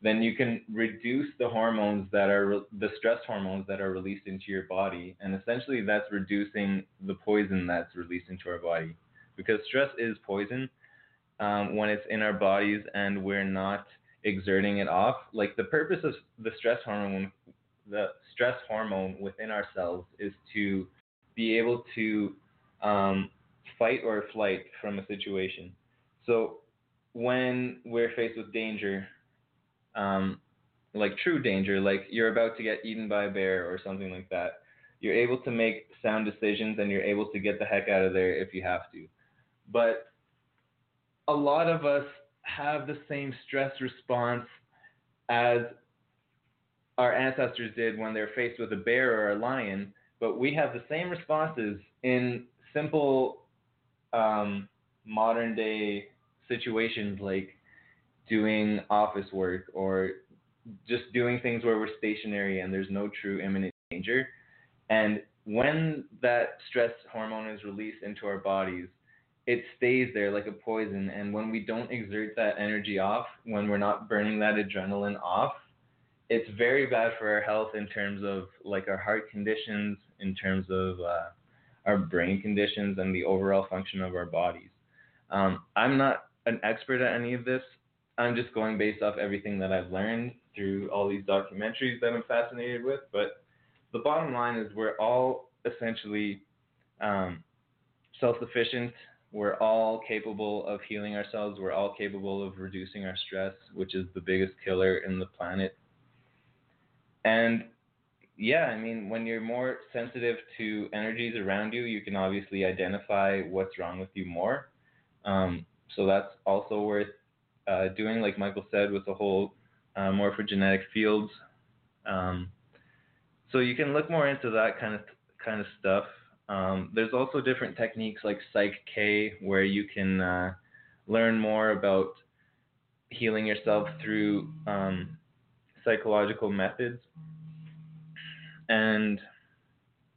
C: then you can reduce the hormones that are the stress hormones that are released into your body, and essentially that's reducing the poison that's released into our body, because stress is poison um, when it's in our bodies and we're not exerting it off. Like the purpose of the stress hormone the stress hormone within ourselves is to be able to um, fight or flight from a situation. So when we're faced with danger, um, like true danger, like you're about to get eaten by a bear or something like that, you're able to make sound decisions and you're able to get the heck out of there if you have to. But a lot of us have the same stress response as our ancestors did when they're faced with a bear or a lion, but we have the same responses in simple um, modern day situations like doing office work or just doing things where we're stationary and there's no true imminent danger. And when that stress hormone is released into our bodies, it stays there like a poison. And when we don't exert that energy off, when we're not burning that adrenaline off, it's very bad for our health in terms of like our heart conditions, in terms of uh, our brain conditions, and the overall function of our bodies. Um, I'm not an expert at any of this. I'm just going based off everything that I've learned through all these documentaries that I'm fascinated with. But the bottom line is we're all essentially um, self sufficient. We're all capable of healing ourselves. We're all capable of reducing our stress, which is the biggest killer in the planet and yeah, I mean, when you're more sensitive to energies around you, you can obviously identify what's wrong with you more. Um, so that's also worth uh, doing, like Michael said, with the whole uh, morphogenetic fields. Um, so you can look more into that kind of kind of stuff. Um, there's also different techniques like Psych K, where you can uh, learn more about healing yourself through um, psychological methods. And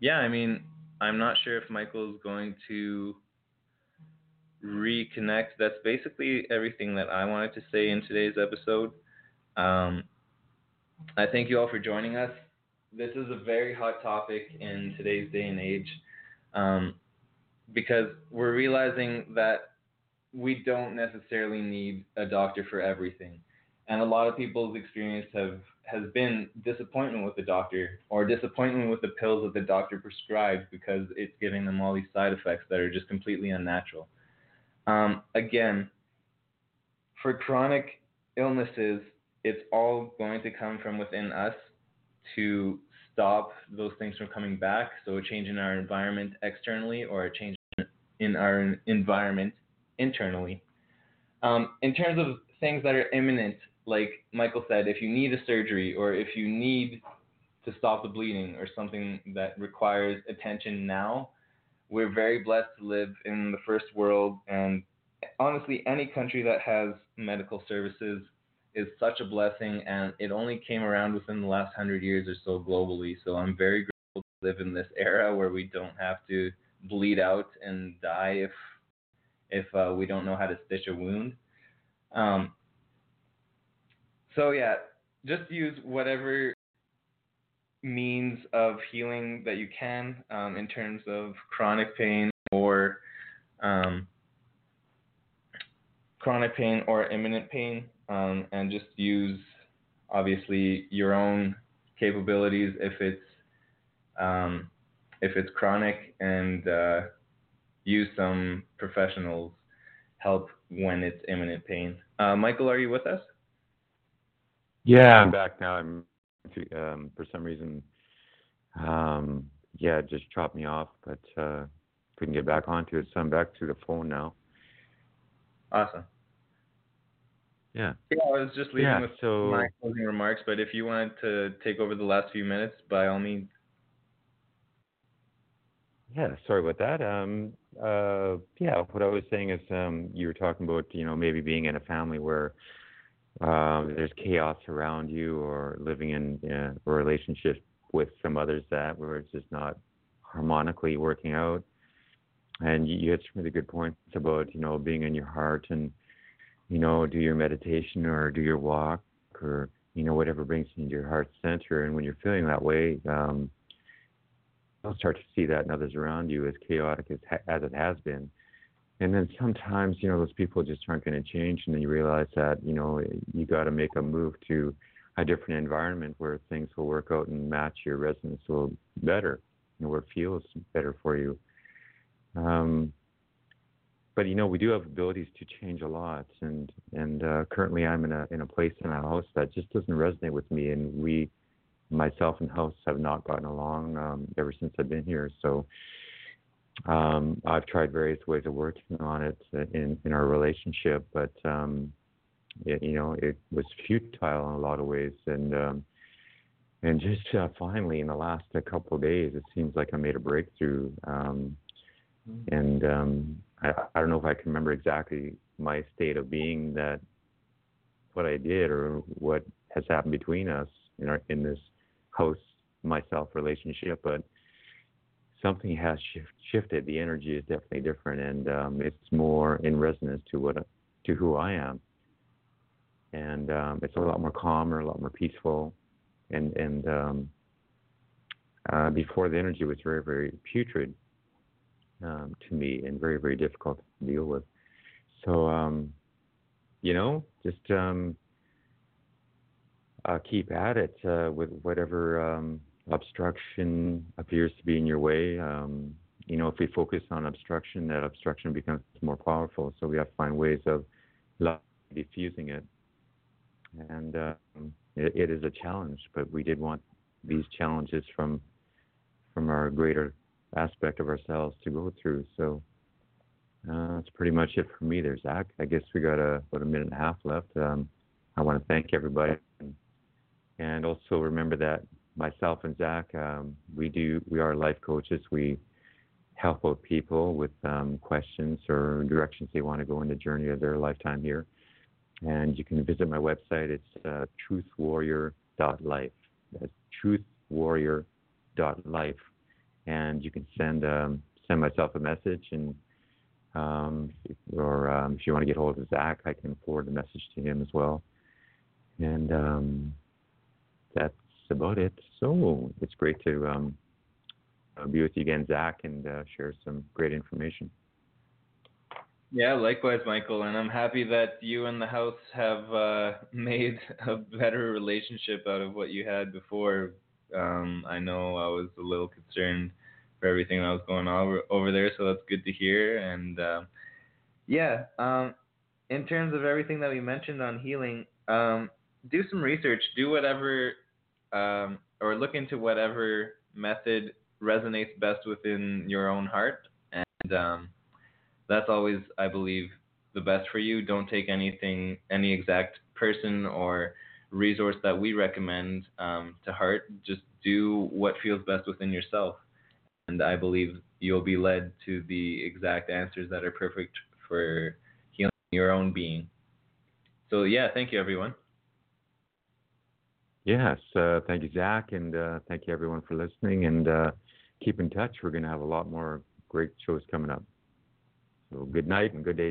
C: yeah, I mean, I'm not sure if Michael's going to reconnect. That's basically everything that I wanted to say in today's episode. Um, I thank you all for joining us. This is a very hot topic in today's day and age um, because we're realizing that we don't necessarily need a doctor for everything and a lot of people's experience have has been disappointment with the doctor or disappointment with the pills that the doctor prescribes because it's giving them all these side effects that are just completely unnatural. Um, again, for chronic illnesses, it's all going to come from within us to stop those things from coming back. So a change in our environment externally or a change in our environment internally. Um, in terms of things that are imminent like Michael said, if you need a surgery or if you need to stop the bleeding or something that requires attention now, we're very blessed to live in the first world. And honestly, any country that has medical services is such a blessing, and it only came around within the last hundred years or so globally. So I'm very grateful to live in this era where we don't have to bleed out and die if if uh, we don't know how to stitch a wound. Um, so yeah, just use whatever means of healing that you can um, in terms of chronic pain or um, chronic pain or imminent pain, um, and just use obviously your own capabilities if it's um, if it's chronic, and uh, use some professionals help when it's imminent pain. Uh, Michael, are you with us?
B: Yeah, I'm back now. I'm um, for some reason, um, yeah, it just chopped me off, but uh, couldn't get back onto it. So I'm back to the phone now.
C: Awesome.
B: Yeah.
C: Yeah, I was just leaving
B: Yeah,
C: with
B: so-
C: my closing remarks, but if you wanted to take over the last few minutes, by all means.
B: Yeah, sorry about that. Um, uh, yeah, what I was saying is, um, you were talking about, you know, maybe being in a family where um, there's chaos around you, or living in a relationship with some others that where it's just not harmonically working out. And you, you had some really good points about, you know, being in your heart and, you know, do your meditation or do your walk or, you know, whatever brings you into your heart center. And when you're feeling that way, um, you'll start to see that in others around you as chaotic as, as it has been. And then sometimes, you know, those people just aren't going to change. And then you realize that, you know, you got to make a move to a different environment where things will work out and match your resonance a little better, you know, where it feels better for you. Um, but you know, we do have abilities to change a lot, and and uh, currently I'm in a in a place in a house that just doesn't resonate with me, and we, myself and house, have not gotten along um, ever since I've been here. So um, I've tried various ways of working on it in in our relationship, but um, it, you know, it was futile in a lot of ways, and um, and just uh, finally in the last uh, couple of days, it seems like I made a breakthrough. Um, and um, I, I don't know if I can remember exactly my state of being that what I did or what has happened between us in our in this host myself relationship, but something has shift, shifted. The energy is definitely different, and um, it's more in resonance to what to who I am, and um, it's a lot more calmer, a lot more peaceful, and and um, uh, before the energy was very very putrid um, to me and very very difficult to deal with. So um, you know, just um, uh, keep at it uh, with whatever obstruction appears to be in your way. Um, you know, if we focus on obstruction, that obstruction becomes more powerful. So we have to find ways of diffusing it. And um, it, it is a challenge, but we did want these challenges from from our greater aspect of ourselves to go through. So uh, that's pretty much it for me there, Zach. I guess we got a, about a minute and a half left. Um, I want to thank everybody. And, and also remember that myself and Zach, um, we do, we are life coaches. We help out people with um, questions or directions they want to go in the journey of their lifetime here. And you can visit my website. It's uh, truthwarrior.life. That's truthwarrior.life and you can send um, send myself a message and um, or um, if you want to get hold of Zach, I can forward the message to him as well. And um, that's about it. So it's great to um, uh, be with you again, Zach, and uh, share some great information.
C: Yeah, likewise, Michael. And I'm happy that you and the house have uh, made a better relationship out of what you had before. Um, I know I was a little concerned for everything that was going on over, over there, so that's good to hear. And uh, yeah, um, in terms of everything that we mentioned on healing, um, do some research, do whatever, um, or look into whatever method resonates best within your own heart. And um, that's always, I believe, the best for you. Don't take anything, any exact person or resource that we recommend um, to heart. Just do what feels best within yourself. And I believe you'll be led to the exact answers that are perfect for healing your own being. So, yeah, thank you, everyone.
B: Yes, uh, thank you, Zach, and uh, thank you everyone for listening. And uh, keep in touch. We're going to have a lot more great shows coming up. So good night and good day.